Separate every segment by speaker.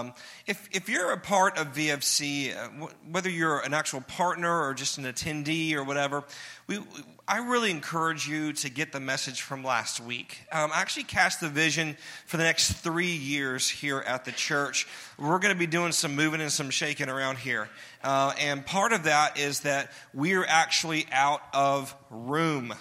Speaker 1: Um, if, if you're a part of VFC, uh, w- whether you're an actual partner or just an attendee or whatever, we, I really encourage you to get the message from last week. Um, I actually cast the vision for the next three years here at the church. We're going to be doing some moving and some shaking around here. Uh, and part of that is that we're actually out of room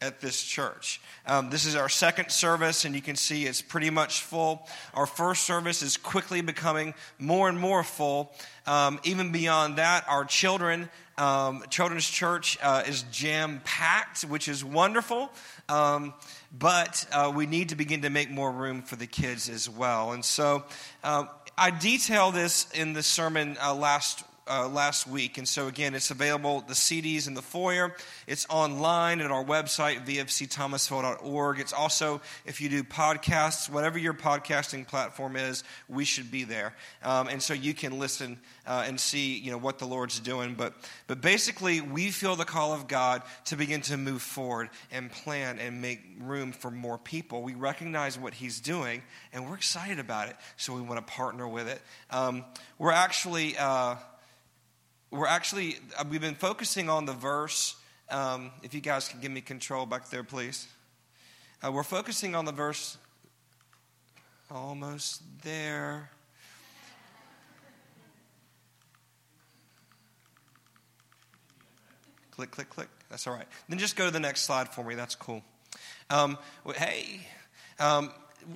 Speaker 1: at this church. Um, this is our second service, and you can see it's pretty much full. Our first service is quickly becoming more and more full. Um, even beyond that, our children, um, children's church uh, is jam packed, which is wonderful. Um, but uh, we need to begin to make more room for the kids as well. And so uh, I detail this in the sermon uh, last uh, last week. And so, again, it's available, the CDs in the foyer. It's online at our website, vfcthomasville.org. It's also, if you do podcasts, whatever your podcasting platform is, we should be there. Um, and so you can listen uh, and see, you know, what the Lord's doing. But, but basically, we feel the call of God to begin to move forward and plan and make room for more people. We recognize what He's doing, and we're excited about it. So we want to partner with it. Um, we're actually... Uh, we're actually uh, we've been focusing on the verse um, if you guys can give me control back there please. Uh, we're focusing on the verse almost there. Click click click. That's all right. Then just go to the next slide for me. That's cool. Um, hey um,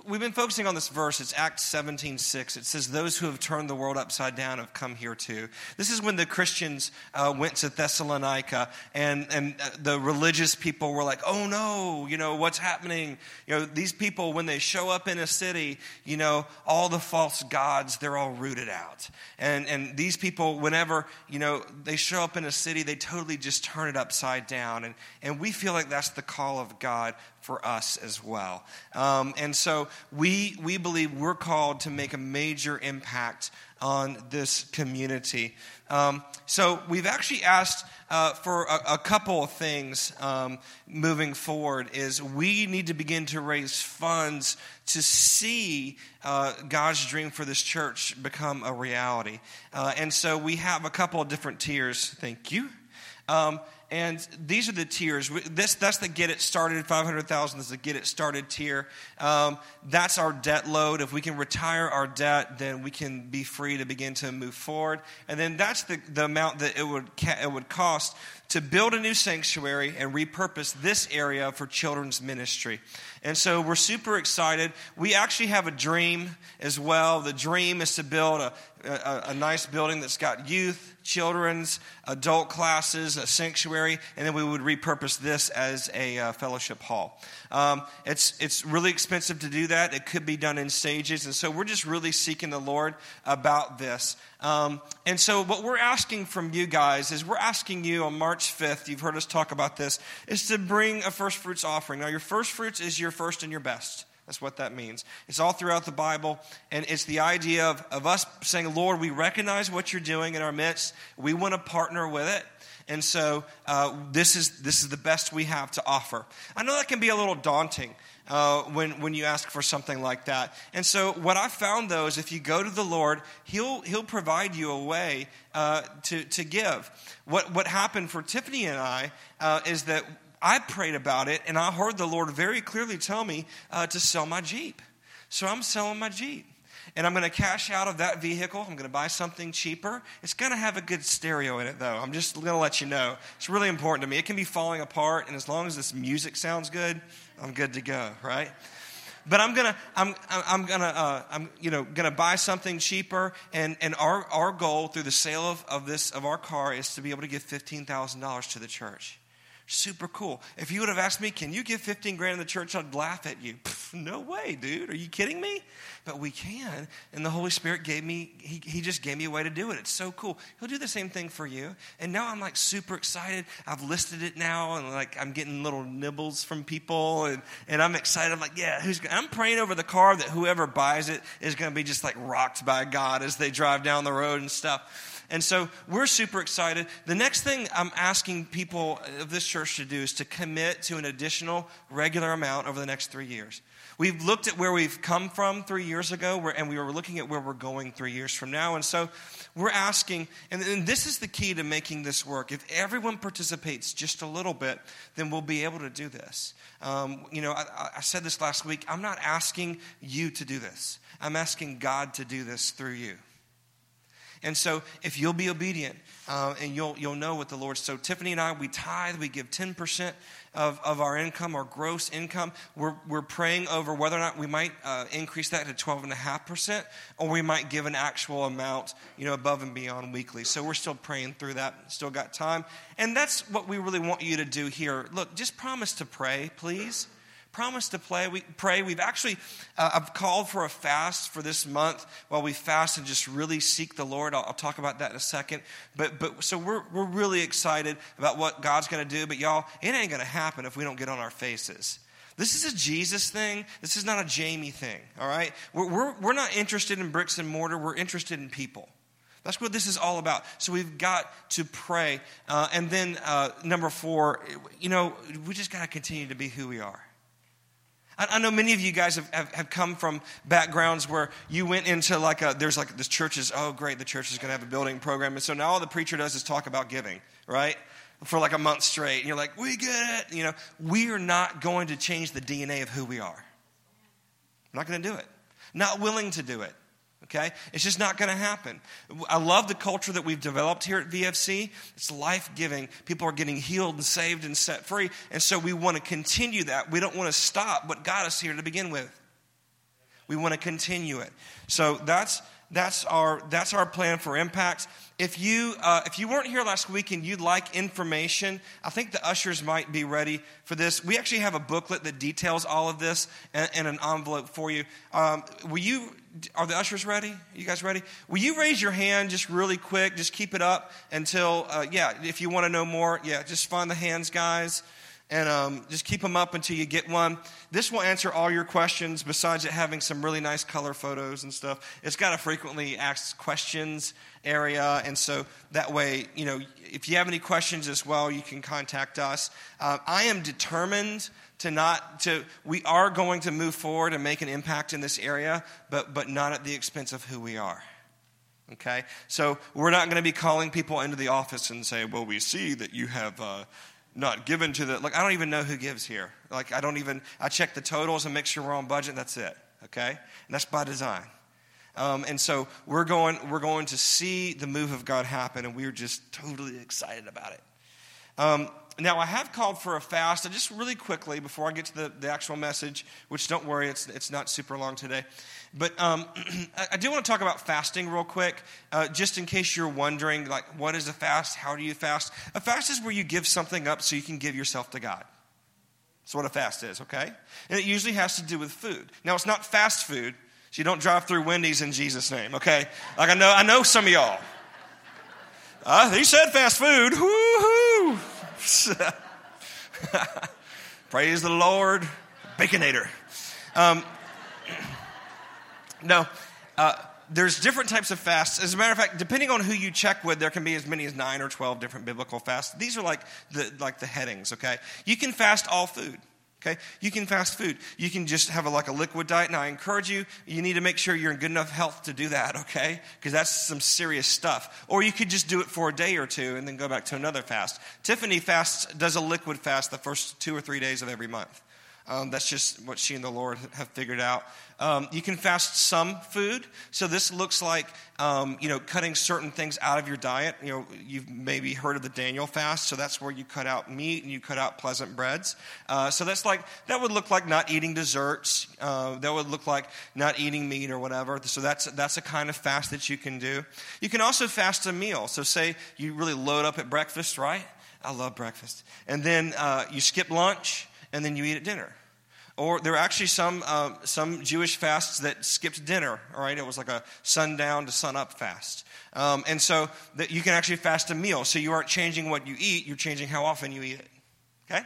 Speaker 1: we've been focusing on this verse. It's Acts 17 6. It says, Those who have turned the world upside down have come here too. This is when the Christians uh, went to Thessalonica, and, and uh, the religious people were like, Oh no, you know, what's happening? You know, these people, when they show up in a city, you know, all the false gods, they're all rooted out. And, and these people, whenever, you know, they show up in a city, they totally just turn it upside down. And, and we feel like that's the call of God for us as well. Um, and so we, we believe we're called to make a major impact on this community. Um, so we've actually asked uh, for a, a, couple of things um, moving forward is we need to begin to raise funds to see uh, god's dream for this church become a reality. Uh, and so we have a couple of different tiers. Thank you. Um, and these are the tiers. This, that's the get it started, 500,000 is the get it started tier. Um, that's our debt load. If we can retire our debt, then we can be free to begin to move forward. And then that's the, the amount that it would, it would cost to build a new sanctuary and repurpose this area for children's ministry. And so we're super excited. We actually have a dream as well. The dream is to build a, a, a nice building that's got youth, children's, adult classes, a sanctuary, and then we would repurpose this as a uh, fellowship hall. Um, it's, it's really expensive to do that. It could be done in stages. And so we're just really seeking the Lord about this. Um, and so what we're asking from you guys is we're asking you on March 5th, you've heard us talk about this, is to bring a first fruits offering. Now, your first fruits is your first and your best. That's what that means. It's all throughout the Bible, and it's the idea of, of us saying, Lord, we recognize what you're doing in our midst. We want to partner with it. And so uh, this, is, this is the best we have to offer. I know that can be a little daunting uh, when, when you ask for something like that. And so what I found, though, is if you go to the Lord, He'll, he'll provide you a way uh, to, to give. What, what happened for Tiffany and I uh, is that I prayed about it, and I heard the Lord very clearly tell me uh, to sell my Jeep. So I'm selling my Jeep. And I'm going to cash out of that vehicle. I'm going to buy something cheaper. It's going to have a good stereo in it, though. I'm just going to let you know. It's really important to me. It can be falling apart, and as long as this music sounds good, I'm good to go, right? but I'm gonna, I'm, I'm gonna, uh, I'm, you know, gonna buy something cheaper. And, and our, our goal through the sale of, of this, of our car is to be able to give $15,000 to the church. Super cool. If you would have asked me, can you give 15 grand in the church? I'd laugh at you. No way, dude. Are you kidding me? But we can. And the Holy Spirit gave me, he, he just gave me a way to do it. It's so cool. He'll do the same thing for you. And now I'm like super excited. I've listed it now and like I'm getting little nibbles from people and, and I'm excited. I'm like, yeah, who's, I'm praying over the car that whoever buys it is going to be just like rocked by God as they drive down the road and stuff. And so we're super excited. The next thing I'm asking people of this church to do is to commit to an additional regular amount over the next three years. We've looked at where we've come from three years ago, and we were looking at where we're going three years from now. And so we're asking, and, this is the key to making this work. If everyone participates just a little bit, then we'll be able to do this. Um, you know, I, I said this last week. I'm not asking you to do this, I'm asking God to do this through you. And so, if you'll be obedient uh, and you'll, you'll know what the Lord. So, Tiffany and I, we tithe, we give 10% of, of our income, our gross income. We're, we're praying over whether or not we might uh, increase that to 12.5%, or we might give an actual amount, you know, above and beyond weekly. So, we're still praying through that, still got time. And that's what we really want you to do here. Look, just promise to pray, please promise to play, we, pray. We've actually, uh, I've called for a fast for this month while we fast and just really seek the Lord. I'll, I'll talk about that in a second. But, but so we're, we're really excited about what God's going to do. But y'all, it ain't going to happen if we don't get on our faces. This is a Jesus thing. This is not a Jamie thing, all right? We're, we're, we're not interested in bricks and mortar. We're interested in people. That's what this is all about. So we've got to pray. Uh, and then, uh, number four, you know, we just got to continue to be who we are. I, know many of you guys have, have, have, come from backgrounds where you went into like a, there's like this church is, oh, great, the church is going to have a building program. And so now all the preacher does is talk about giving, right? For like a month straight. And you're like, we get it. You know, we are not going to change the DNA of who we are. I'm not going to do it. Not willing to do it okay? It's just not going to happen. I love the culture that we've developed here at VFC. It's life giving. People are getting healed and saved and set free. And so we want to continue that. We don't want to stop what got us here to begin with. We want to continue it. So that's that's our that's our plan for impact. If you uh, if you weren't here last week and you'd like information, I think the ushers might be ready for this. We actually have a booklet that details all of this and, and an envelope for you. Um, will you? Are the ushers ready? Are you guys ready? Will you raise your hand just really quick? Just keep it up until uh, yeah. If you want to know more, yeah, just find the hands, guys and um, just keep them up until you get one. This will answer all your questions, besides it having some really nice color photos and stuff. It's got a frequently asked questions area, and so that way, you know, if you have any questions as well, you can contact us. Uh, I am determined to not to. We are going to move forward and make an impact in this area, but but not at the expense of who we are. Okay, so we're not going to be calling people into the office and say, "Well, we see that you have." Uh, not given to the like i don't even know who gives here like i don't even i check the totals and make sure we're on budget that's it okay and that's by design um, and so we're going we're going to see the move of god happen and we're just totally excited about it um, now i have called for a fast and just really quickly before i get to the, the actual message which don't worry it's, it's not super long today but um, I do want to talk about fasting real quick, uh, just in case you're wondering, like, what is a fast? How do you fast? A fast is where you give something up so you can give yourself to God. That's what a fast is, okay? And it usually has to do with food. Now, it's not fast food, so you don't drive through Wendy's in Jesus' name, okay? Like I know, I know some of y'all. Uh, he said fast food. Woo-hoo! Praise the Lord. Baconator. Um, no. Uh, there's different types of fasts. As a matter of fact, depending on who you check with, there can be as many as nine or twelve different biblical fasts. These are like the like the headings. Okay, you can fast all food. Okay, you can fast food. You can just have a, like a liquid diet. And I encourage you. You need to make sure you're in good enough health to do that. Okay, because that's some serious stuff. Or you could just do it for a day or two and then go back to another fast. Tiffany fasts does a liquid fast the first two or three days of every month. Um, that's just what she and the Lord have figured out. Um, you can fast some food. So this looks like, um, you know, cutting certain things out of your diet. You know, you've maybe heard of the Daniel fast. So that's where you cut out meat and you cut out pleasant breads. Uh, so that's like, that would look like not eating desserts. Uh, that would look like not eating meat or whatever. So that's, that's a kind of fast that you can do. You can also fast a meal. So say you really load up at breakfast, right? I love breakfast. And then uh, you skip lunch and then you eat at dinner. Or there are actually some, uh, some Jewish fasts that skipped dinner, all right? It was like a sundown to sunup fast. Um, and so that you can actually fast a meal. So you aren't changing what you eat, you're changing how often you eat it. Okay?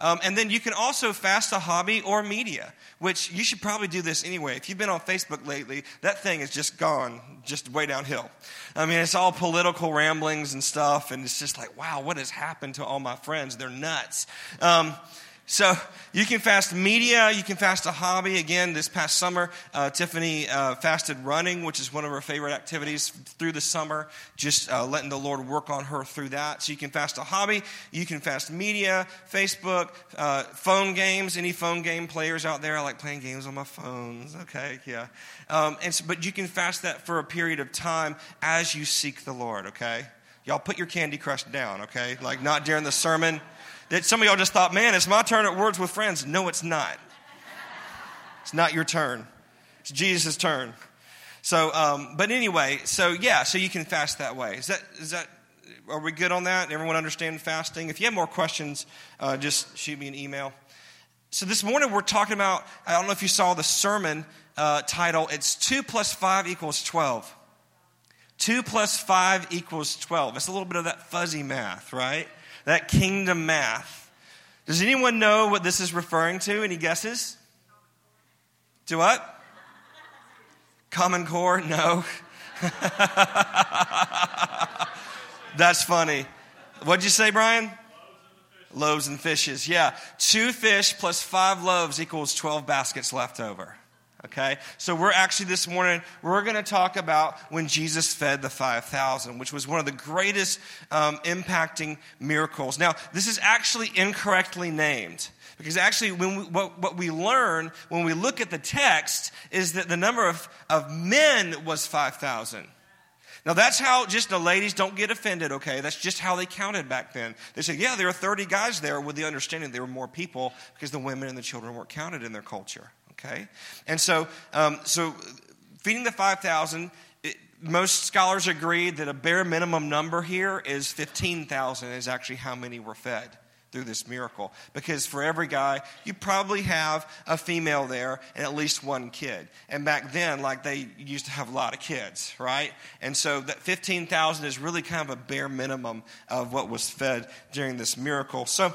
Speaker 1: Um, and then you can also fast a hobby or media, which you should probably do this anyway. If you've been on Facebook lately, that thing is just gone, just way downhill. I mean, it's all political ramblings and stuff, and it's just like, wow, what has happened to all my friends? They're nuts. Um, So you can fast media, you can fast a hobby. Again, this past summer, uh, Tiffany uh, fasted running, which is one of her favorite activities through the summer, just uh, letting the Lord work on her through that. So you can fast a hobby, you can fast media, Facebook, uh, phone games. Any phone game players out there? I like playing games on my phones. Okay, yeah. Um, and so, but you can fast that for a period of time as you seek the Lord, okay? Y'all put your Candy Crush down, okay? Like not during the sermon that some of y'all just thought, man, it's my turn at Words with Friends. No, it's not. It's not your turn. It's Jesus' turn. So, um, but anyway, so yeah, so you can fast that way. Is that, is that, are we good on that? Everyone understand fasting? If you have more questions, uh, just shoot me an email. So this morning we're talking about, I don't know if you saw the sermon uh, title, it's 2 plus 5 equals 12. 2 plus 5 equals 12. It's a little bit of that fuzzy math, right? That kingdom math. Does anyone know what this is referring to? Any guesses? To what? Common core? No. That's funny. What'd you say, Brian? Loaves and fishes. Yeah. Two fish plus five loaves equals 12 baskets left over. Okay? So we're actually this morning, we're going to talk about when Jesus fed the 5,000, which was one of the greatest um, impacting miracles. Now, this is actually incorrectly named. Because actually, when we, what, what we learn when we look at the text is that the number of, of men was 5,000. Now, that's how, just the ladies don't get offended, okay? That's just how they counted back then. They said, yeah, there are 30 guys there with the understanding there were more people because the women and the children weren't counted in their culture. Okay? And so, um, so feeding the 5,000, most scholars agree that a bare minimum number here is 15,000 is actually how many were fed through this miracle. Because for every guy, you probably have a female there and at least one kid. And back then, like they used to have a lot of kids, right? And so that 15,000 is really kind of a bare minimum of what was fed during this miracle. So,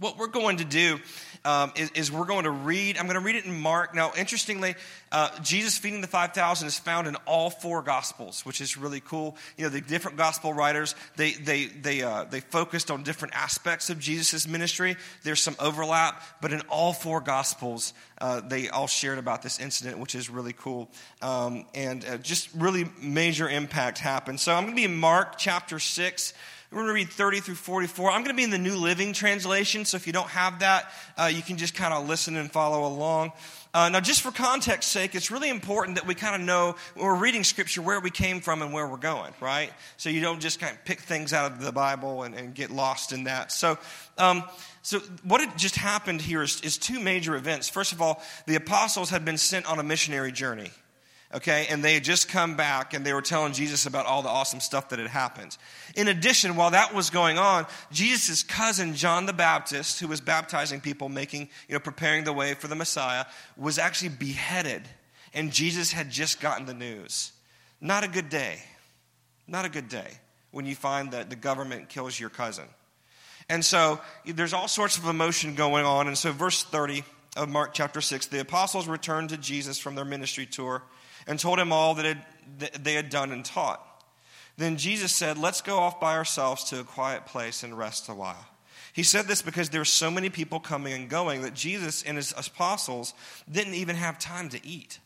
Speaker 1: what we're going to do um, is, is, we're going to read. I'm going to read it in Mark. Now, interestingly, uh, Jesus feeding the 5,000 is found in all four Gospels, which is really cool. You know, the different Gospel writers, they, they, they, uh, they focused on different aspects of Jesus' ministry. There's some overlap, but in all four Gospels, uh, they all shared about this incident, which is really cool. Um, and uh, just really major impact happened. So I'm going to be in Mark chapter 6. We're going to read 30 through 44. I'm going to be in the New Living Translation, so if you don't have that, uh, you can just kind of listen and follow along. Uh, now, just for context sake, it's really important that we kind of know when we're reading Scripture where we came from and where we're going, right? So you don't just kind of pick things out of the Bible and, and get lost in that. So, um, so what had just happened here is, is two major events. First of all, the apostles had been sent on a missionary journey okay? And they had just come back and they were telling Jesus about all the awesome stuff that had happened. In addition, while that was going on, Jesus' cousin, John the Baptist, who was baptizing people, making, you know, preparing the way for the Messiah, was actually beheaded. And Jesus had just gotten the news. Not a good day. Not a good day when you find that the government kills your cousin. And so there's all sorts of emotion going on. And so, verse 30 of Mark chapter 6, the apostles returned to Jesus from their ministry tour and told him all that they had done and taught. Then Jesus said, Let's go off by ourselves to a quiet place and rest a while. He said this because there were so many people coming and going that Jesus and his apostles didn't even have time to eat.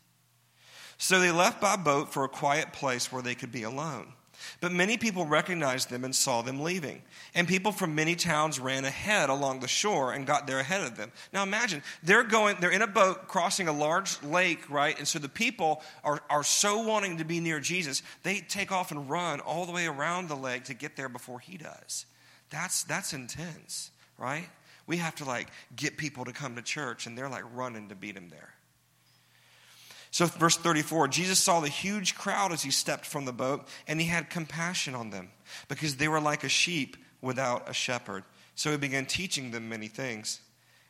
Speaker 1: So they left by boat for a quiet place where they could be alone. But many people recognized them and saw them leaving. And people from many towns ran ahead along the shore and got there ahead of them. Now imagine, they're going, they're in a boat crossing a large lake, right? And so the people are, are so wanting to be near Jesus, they take off and run all the way around the lake to get there before he does. That's, that's intense, right? We have to like get people to come to church and they're like running to beat him there. So, verse 34 Jesus saw the huge crowd as he stepped from the boat, and he had compassion on them because they were like a sheep without a shepherd. So he began teaching them many things.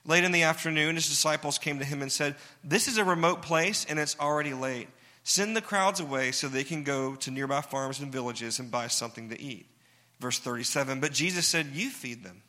Speaker 1: Late in the afternoon, his disciples came to him and said, This is a remote place, and it's already late. Send the crowds away so they can go to nearby farms and villages and buy something to eat. Verse 37 But Jesus said, You feed them.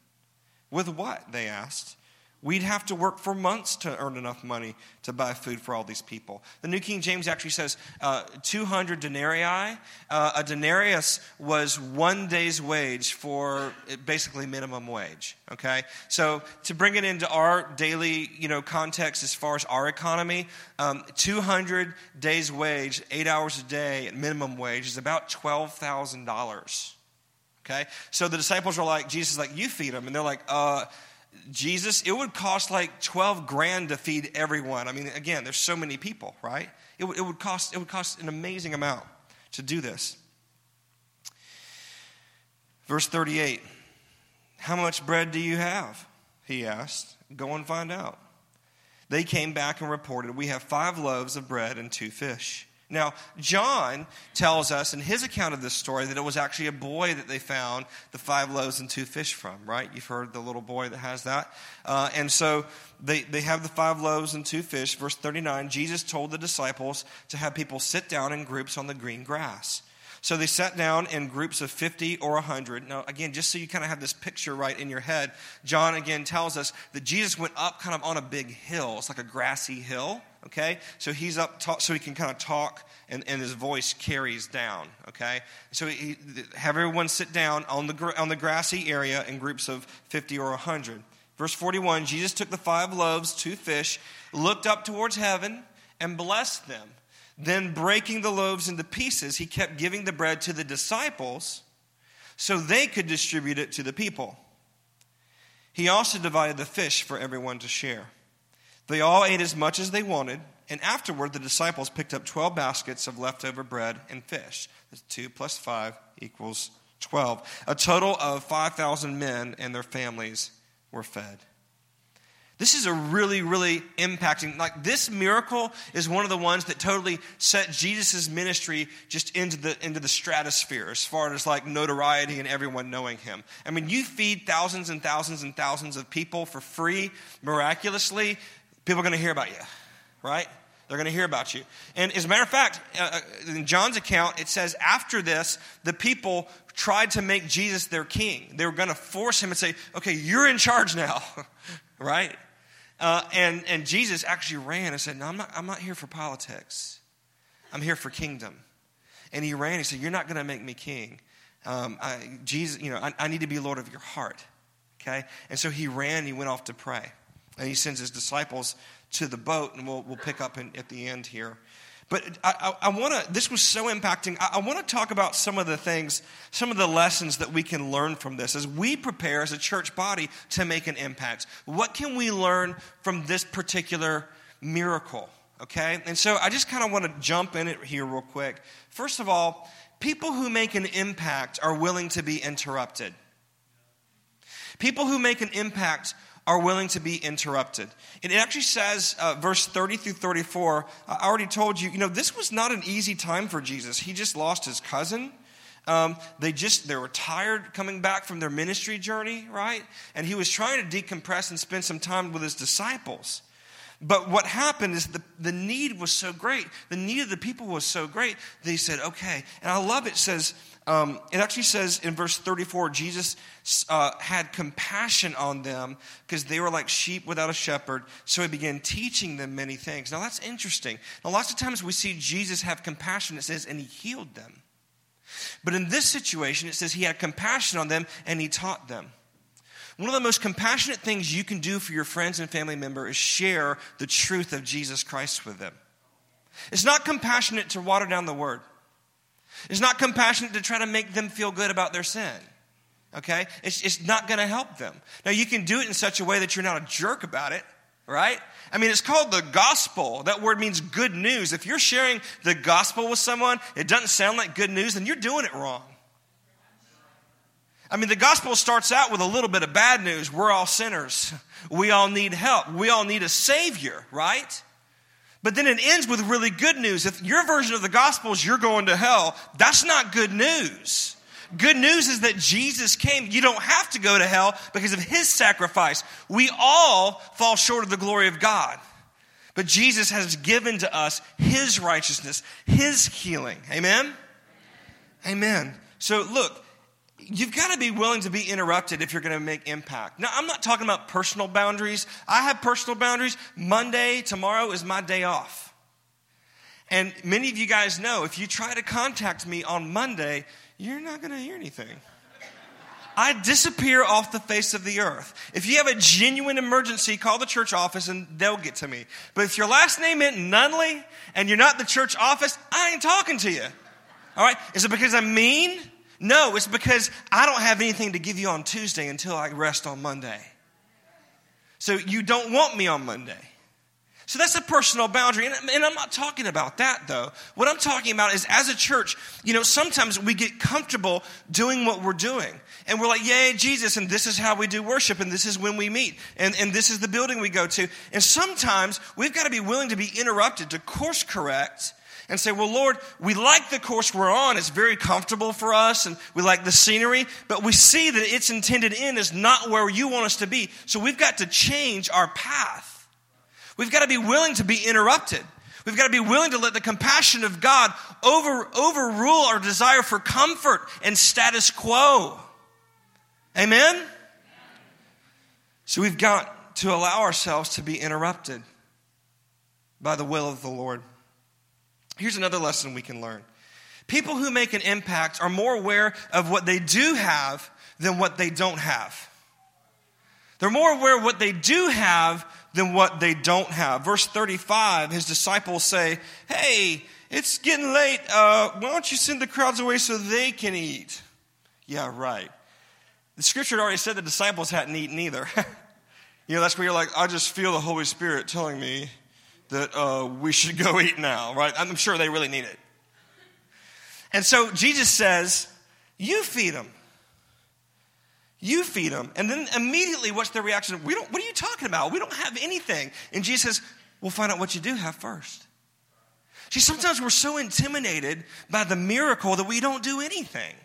Speaker 1: With what? They asked. We'd have to work for months to earn enough money to buy food for all these people. The New King James actually says uh, 200 denarii. Uh, a denarius was one day's wage for basically minimum wage. Okay, so to bring it into our daily, you know, context as far as our economy, um, 200 days wage, eight hours a day at minimum wage is about twelve thousand dollars. Okay, so the disciples are like, Jesus like, you feed them, and they're like, uh Jesus, it would cost like 12 grand to feed everyone. I mean, again, there's so many people, right? It, it, would, cost, it would cost an amazing amount to do this. Verse 38 How much bread do you have? He asked. Go and find out. They came back and reported, We have five loaves of bread and two fish. Now, John tells us in his account of this story that it was actually a boy that they found the five loaves and two fish from, right? You've heard the little boy that has that. Uh, and so they, they have the five loaves and two fish. Verse 39 Jesus told the disciples to have people sit down in groups on the green grass. So they sat down in groups of 50 or 100. Now, again, just so you kind of have this picture right in your head, John again tells us that Jesus went up kind of on a big hill. It's like a grassy hill okay? So he's up talk, so he can kind of talk and, and his voice carries down, okay? So he, have everyone sit down on the, on the grassy area in groups of 50 or 100. Verse 41 Jesus took the five loaves, two fish, looked up towards heaven, and blessed them. Then, breaking the loaves into pieces, he kept giving the bread to the disciples so they could distribute it to the people. He also divided the fish for everyone to share. They all ate as much as they wanted, and afterward the disciples picked up 12 baskets of leftover bread and fish. That's 2 plus 5 equals 12. A total of 5,000 men and their families were fed. This is a really, really impacting. Like this miracle is one of the ones that totally set Jesus' ministry just into the into the stratosphere as far as like notoriety and everyone knowing him. I mean, you feed thousands and thousands and thousands of people for free, miraculously people are going to hear about you, right? They're going to hear about you. And as a matter of fact, uh, uh, in John's account, it says after this, the people tried to make Jesus their king. They were going to force him and say, okay, you're in charge now, right? Uh, and, and Jesus actually ran and said, no, I'm not, I'm not here for politics. I'm here for kingdom. And he ran. He said, you're not going to make me king. Um, I, Jesus, you know, I, I need to be Lord of your heart. Okay? And so he ran. He went off to pray. And he sends his disciples to the boat, and we'll, we'll pick up in, at the end here. But I, I, I want to, this was so impacting. I, I want to talk about some of the things, some of the lessons that we can learn from this as we prepare as a church body to make an impact. What can we learn from this particular miracle? Okay? And so I just kind of want to jump in it here real quick. First of all, people who make an impact are willing to be interrupted. People who make an impact are willing to be interrupted. And it actually says, uh, verse 30 through 34, I already told you, you know, this was not an easy time for Jesus. He just lost his cousin. Um, they just they were tired coming back from their ministry journey right and he was trying to decompress and spend some time with his disciples but what happened is the, the need was so great the need of the people was so great they said okay and i love it, it says um, it actually says in verse 34 Jesus uh, had compassion on them because they were like sheep without a shepherd. So he began teaching them many things. Now that's interesting. Now, lots of times we see Jesus have compassion, it says, and he healed them. But in this situation, it says he had compassion on them and he taught them. One of the most compassionate things you can do for your friends and family member is share the truth of Jesus Christ with them. It's not compassionate to water down the word. It's not compassionate to try to make them feel good about their sin. Okay? It's, it's not going to help them. Now, you can do it in such a way that you're not a jerk about it, right? I mean, it's called the gospel. That word means good news. If you're sharing the gospel with someone, it doesn't sound like good news, then you're doing it wrong. I mean, the gospel starts out with a little bit of bad news. We're all sinners. We all need help. We all need a savior, right? But then it ends with really good news. If your version of the gospel is you're going to hell, that's not good news. Good news is that Jesus came. You don't have to go to hell because of his sacrifice. We all fall short of the glory of God. But Jesus has given to us his righteousness, his healing. Amen? Amen. So look, you've got to be willing to be interrupted if you're going to make impact. Now, I'm not talking about personal boundaries. I have personal boundaries. Monday, tomorrow is my day off. And many of you guys know if you try to contact me on Monday, you're not going to hear anything. I disappear off the face of the earth. If you have a genuine emergency, call the church office and they'll get to me. But if your last name isn't Nunley and you're not the church office, I ain't talking to you. All right? Is it because I'm mean? No, it's because I don't have anything to give you on Tuesday until I rest on Monday. So you don't want me on Monday. So that's a personal boundary. And, and, I'm not talking about that though. What I'm talking about is as a church, you know, sometimes we get comfortable doing what we're doing. And we're like, yay, Jesus, and this is how we do worship, and this is when we meet, and, and this is the building we go to. And sometimes we've got to be willing to be interrupted to course correct and say, Well, Lord, we like the course we're on. It's very comfortable for us and we like the scenery, but we see that its intended end is not where you want us to be. So we've got to change our path. We've got to be willing to be interrupted. We've got to be willing to let the compassion of God over, overrule our desire for comfort and status quo. Amen? So we've got to allow ourselves to be interrupted by the will of the Lord. Here's another lesson we can learn people who make an impact are more aware of what they do have than what they don't have. They're more aware of what they do have than what they don't have. Verse 35, his disciples say, Hey, it's getting late. Uh, why don't you send the crowds away so they can eat? Yeah, right. The scripture had already said the disciples hadn't eaten either. you know, that's where you're like, I just feel the Holy Spirit telling me that uh, we should go eat now, right? I'm sure they really need it. And so Jesus says, You feed them. You feed them. And then immediately, what's their reaction? We don't, what are you talking about? We don't have anything. And Jesus says, We'll find out what you do have first. See, sometimes we're so intimidated by the miracle that we don't do anything.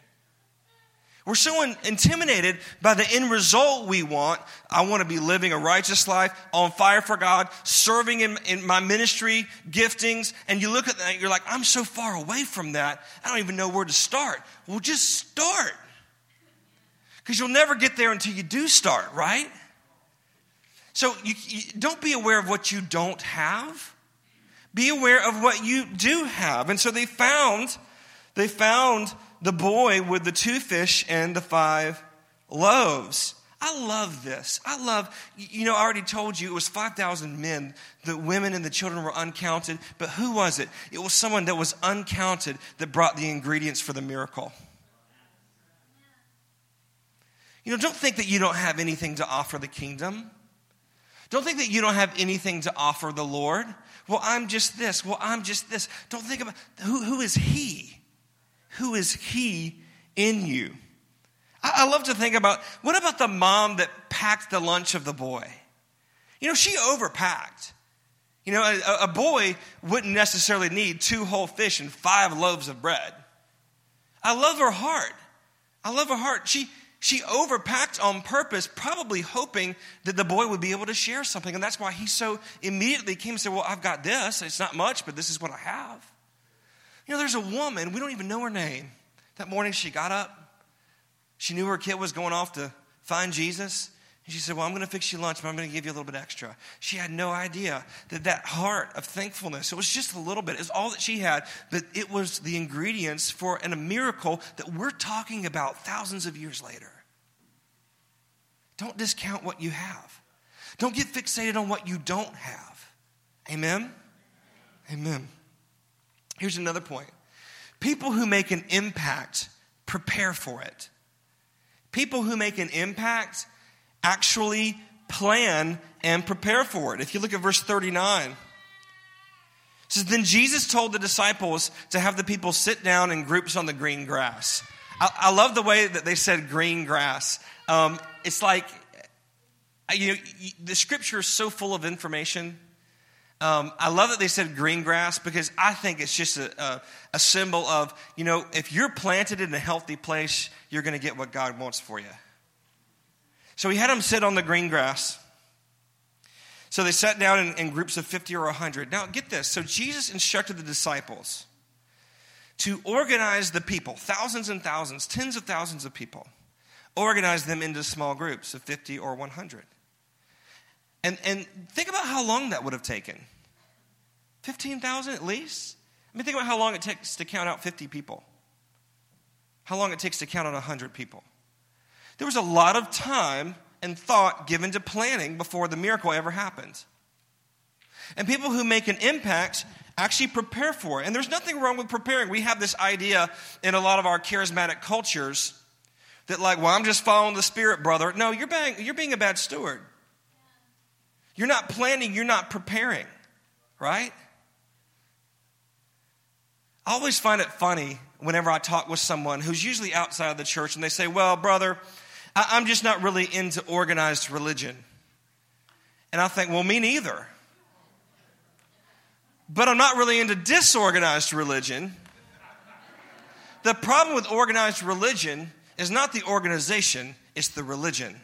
Speaker 1: We're so in, intimidated by the end result we want. I want to be living a righteous life, on fire for God, serving in, in my ministry, giftings. And you look at that, you're like, I'm so far away from that, I don't even know where to start. Well, just start. Because you'll never get there until you do start, right? So you, you, don't be aware of what you don't have. Be aware of what you do have. And so they found, they found the boy with the two fish and the five loaves. I love this. I love, you know, I already told you it was 5,000 men. The women and the children were uncounted. But who was it? It was someone that was uncounted that brought the ingredients for the miracle. You know, don't think that you don't have anything to offer the kingdom. Don't think that you don't have anything to offer the Lord. Well, I'm just this. Well, I'm just this. Don't think about who, who is He? Who is He in you? I, I love to think about what about the mom that packed the lunch of the boy? You know, she overpacked. You know, a, a boy wouldn't necessarily need two whole fish and five loaves of bread. I love her heart. I love her heart. She, she overpacked on purpose, probably hoping that the boy would be able to share something. And that's why he so immediately came and said, Well, I've got this. It's not much, but this is what I have. You know, there's a woman, we don't even know her name. That morning she got up. She knew her kid was going off to find Jesus. And she said, Well, I'm going to fix you lunch, but I'm going to give you a little bit extra. She had no idea that that heart of thankfulness, it was just a little bit, it was all that she had, but it was the ingredients for a miracle that we're talking about thousands of years later. Don't discount what you have. Don't get fixated on what you don't have. Amen? Amen. Here's another point people who make an impact prepare for it. People who make an impact actually plan and prepare for it. If you look at verse 39, it says, Then Jesus told the disciples to have the people sit down in groups on the green grass. I, I love the way that they said green grass. Um, it's like, you know, the scripture is so full of information. Um, I love that they said green grass because I think it's just a, a, a symbol of, you know, if you're planted in a healthy place, you're going to get what God wants for you. So he had them sit on the green grass. So they sat down in, in groups of 50 or 100. Now, get this. So Jesus instructed the disciples to organize the people, thousands and thousands, tens of thousands of people, organize them into small groups of 50 or 100. And, and think about how long that would have taken 15,000 at least? I mean, think about how long it takes to count out 50 people, how long it takes to count out 100 people. There was a lot of time and thought given to planning before the miracle ever happened. And people who make an impact actually prepare for it. And there's nothing wrong with preparing. We have this idea in a lot of our charismatic cultures that, like, well, I'm just following the Spirit, brother. No, you're being, you're being a bad steward. You're not planning, you're not preparing, right? I always find it funny whenever I talk with someone who's usually outside of the church and they say, Well, brother, I'm just not really into organized religion. And I think, Well, me neither. But I'm not really into disorganized religion. The problem with organized religion is not the organization, it's the religion.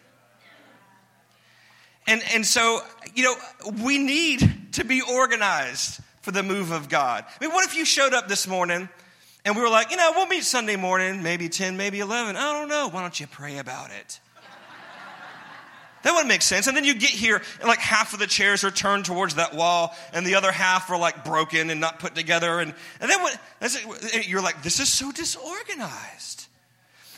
Speaker 1: And, and so, you know, we need to be organized for the move of God. I mean, what if you showed up this morning and we were like, you know, we'll meet Sunday morning, maybe 10, maybe 11. I don't know. Why don't you pray about it? That wouldn't make sense. And then you get here, and like half of the chairs are turned towards that wall, and the other half are like broken and not put together. And, and then what, you're like, this is so disorganized.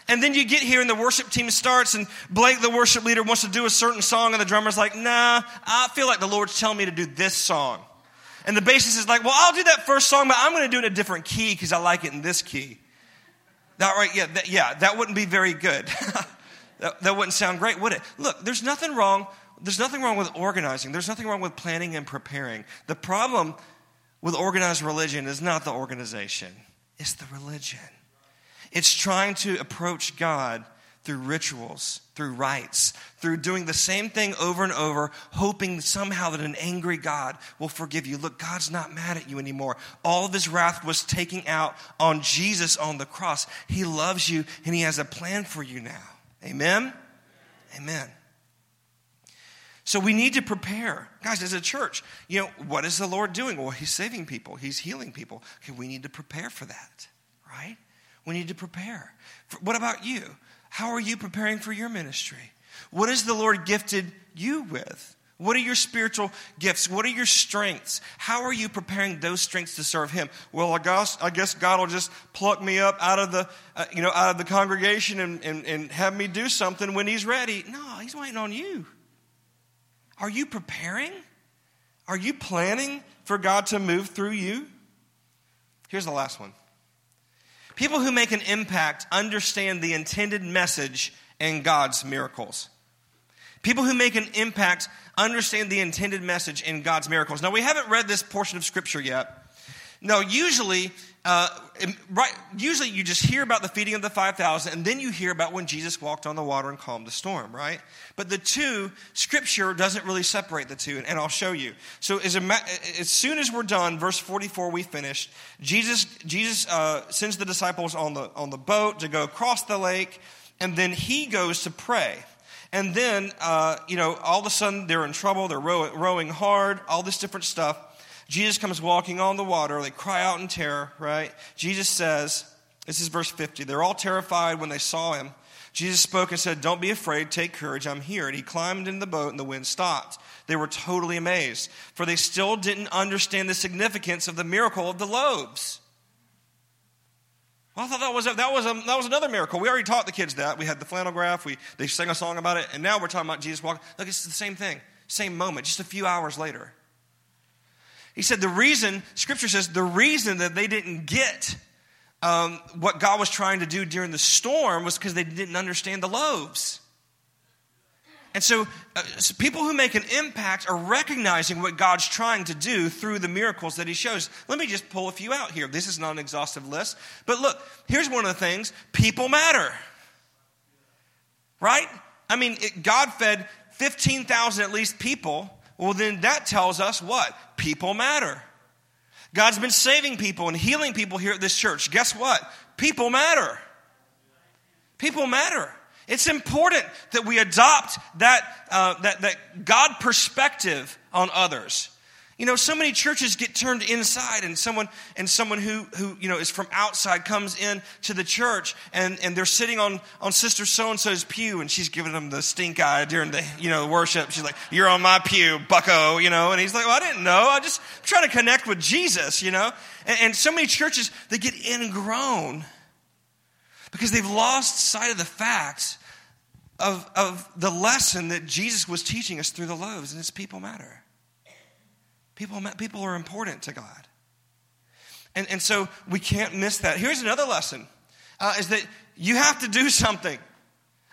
Speaker 1: And then you get here, and the worship team starts, and Blake, the worship leader, wants to do a certain song, and the drummer's like, nah, I feel like the Lord's telling me to do this song. And the bassist is like, well, I'll do that first song, but I'm going to do it in a different key because I like it in this key. That right? Yeah, that, yeah, that wouldn't be very good. that, that wouldn't sound great, would it? Look, there's nothing wrong. There's nothing wrong with organizing. There's nothing wrong with planning and preparing. The problem with organized religion is not the organization, it's the religion. It's trying to approach God through rituals, through rites, through doing the same thing over and over, hoping somehow that an angry God will forgive you. Look, God's not mad at you anymore. All of his wrath was taken out on Jesus on the cross. He loves you and he has a plan for you now. Amen? Amen. So we need to prepare. Guys, as a church, you know, what is the Lord doing? Well, he's saving people, he's healing people. Okay, we need to prepare for that, right? We need to prepare. What about you? How are you preparing for your ministry? What has the Lord gifted you with? What are your spiritual gifts? What are your strengths? How are you preparing those strengths to serve Him? Well, I guess, I guess God will just pluck me up out of the, uh, you know, out of the congregation and, and, and have me do something when He's ready. No, He's waiting on you. Are you preparing? Are you planning for God to move through you? Here's the last one. People who make an impact understand the intended message in God's miracles. People who make an impact understand the intended message in God's miracles. Now, we haven't read this portion of Scripture yet. No, usually uh, right, usually you just hear about the feeding of the 5,000 and then you hear about when Jesus walked on the water and calmed the storm, right? But the two, Scripture doesn't really separate the two, and I'll show you. So as, as soon as we're done, verse 44, we finished, Jesus, Jesus uh, sends the disciples on the, on the boat to go across the lake, and then he goes to pray. And then, uh, you know, all of a sudden they're in trouble, they're row- rowing hard, all this different stuff. Jesus comes walking on the water. They cry out in terror, right? Jesus says, this is verse 50. They're all terrified when they saw him. Jesus spoke and said, Don't be afraid, take courage, I'm here. And he climbed into the boat and the wind stopped. They were totally amazed, for they still didn't understand the significance of the miracle of the loaves. Well, I thought that was, a, that, was a, that was another miracle. We already taught the kids that. We had the flannel graph, we, they sang a song about it, and now we're talking about Jesus walking. Look, it's the same thing, same moment, just a few hours later. He said the reason, Scripture says, the reason that they didn't get um, what God was trying to do during the storm was because they didn't understand the loaves. And so, uh, so, people who make an impact are recognizing what God's trying to do through the miracles that He shows. Let me just pull a few out here. This is not an exhaustive list. But look, here's one of the things people matter. Right? I mean, it, God fed 15,000 at least people well, then that tells us what? People matter. God's been saving people and healing people here at this church. Guess what? People matter. People matter. It's important that we adopt that, uh, that, that God perspective on others. You know, so many churches get turned inside, and someone and someone who who you know is from outside comes in to the church, and, and they're sitting on on Sister So and So's pew, and she's giving them the stink eye during the you know worship. She's like, "You're on my pew, Bucko," you know, and he's like, "Well, I didn't know. I just I'm trying to connect with Jesus," you know. And, and so many churches they get ingrown because they've lost sight of the fact of of the lesson that Jesus was teaching us through the loaves, and it's people matter. People, people are important to God. And, and so we can't miss that. Here's another lesson uh, is that you have to do something.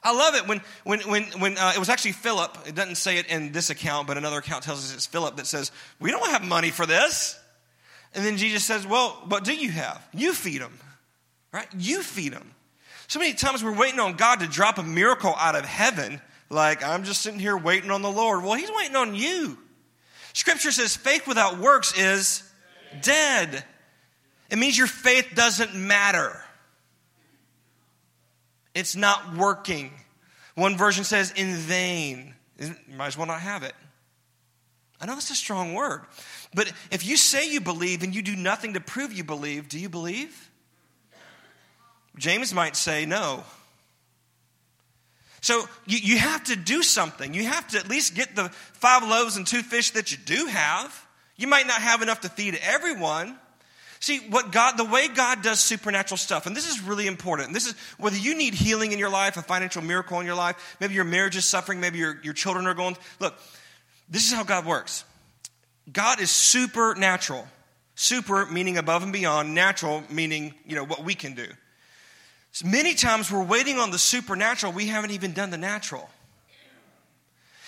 Speaker 1: I love it when, when, when, when uh, it was actually Philip, it doesn't say it in this account, but another account tells us it's Philip that says, We don't have money for this. And then Jesus says, Well, what do you have? You feed them, right? You feed them. So many times we're waiting on God to drop a miracle out of heaven, like, I'm just sitting here waiting on the Lord. Well, He's waiting on you. Scripture says faith without works is dead. It means your faith doesn't matter. It's not working. One version says in vain. You might as well not have it. I know that's a strong word. But if you say you believe and you do nothing to prove you believe, do you believe? James might say no. So you, you have to do something. You have to at least get the five loaves and two fish that you do have. You might not have enough to feed everyone. See, what God, the way God does supernatural stuff, and this is really important. This is whether you need healing in your life, a financial miracle in your life, maybe your marriage is suffering, maybe your, your children are going. Look, this is how God works. God is supernatural. Super meaning above and beyond, natural meaning, you know, what we can do. Many times we're waiting on the supernatural, we haven't even done the natural.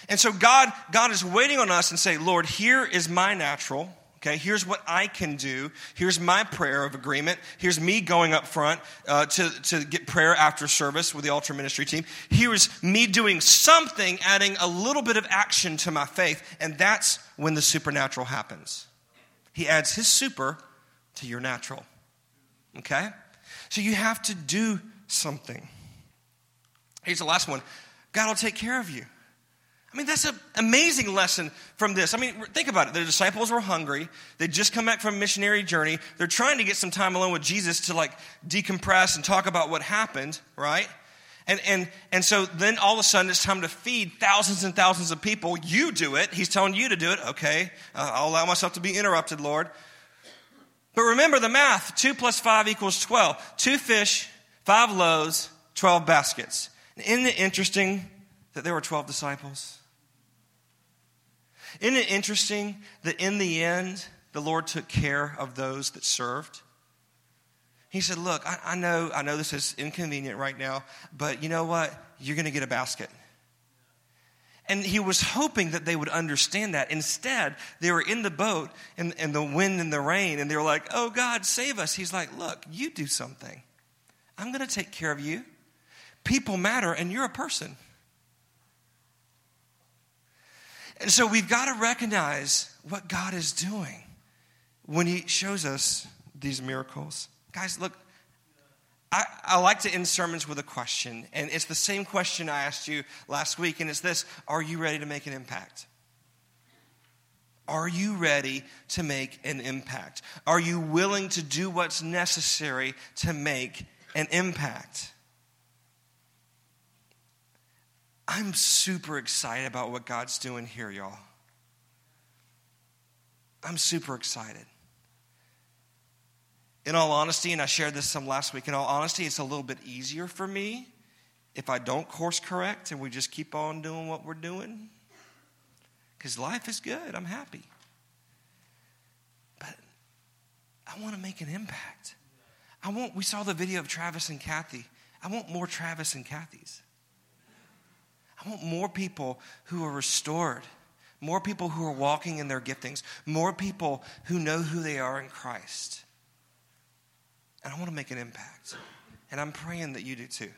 Speaker 1: And so God, God is waiting on us and say, Lord, here is my natural. Okay, here's what I can do. Here's my prayer of agreement. Here's me going up front uh, to, to get prayer after service with the altar ministry team. Here is me doing something, adding a little bit of action to my faith. And that's when the supernatural happens. He adds his super to your natural. Okay? So you have to do something. Here's the last one God will take care of you. I mean, that's an amazing lesson from this. I mean, think about it. The disciples were hungry. They'd just come back from a missionary journey. They're trying to get some time alone with Jesus to like decompress and talk about what happened, right? And, and, and so then all of a sudden it's time to feed thousands and thousands of people. You do it. He's telling you to do it. Okay, uh, I'll allow myself to be interrupted, Lord. But remember the math 2 plus 5 equals 12. Two fish, five loaves, 12 baskets. Isn't it interesting that there were 12 disciples? Isn't it interesting that in the end, the Lord took care of those that served? He said, Look, I, I know, I know this is inconvenient right now, but you know what? You're going to get a basket. And he was hoping that they would understand that. Instead, they were in the boat and, and the wind and the rain, and they were like, Oh, God, save us. He's like, Look, you do something. I'm going to take care of you. People matter, and you're a person. And so we've got to recognize what God is doing when He shows us these miracles. Guys, look, I, I, like to end sermons with a question, and it's the same question I asked you last week, and it's this Are you ready to make an impact? Are you ready to make an impact? Are you willing to do what's necessary to make an impact? I'm super excited about what God's doing here, y'all. I'm super excited in all honesty, and I shared this some last week, in all honesty, it's a little bit easier for me if I don't course correct and we just keep on doing what we're doing. Because life is good, I'm happy. But I want to make an impact. I want, we saw the video of Travis and Kathy. I want more Travis and Kathy's. I want more people who are restored, more people who are walking in their giftings, more people who know who they are in Christ. And I want to make an impact. And I'm praying that you do too.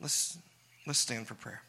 Speaker 1: Let's, let's stand for prayer.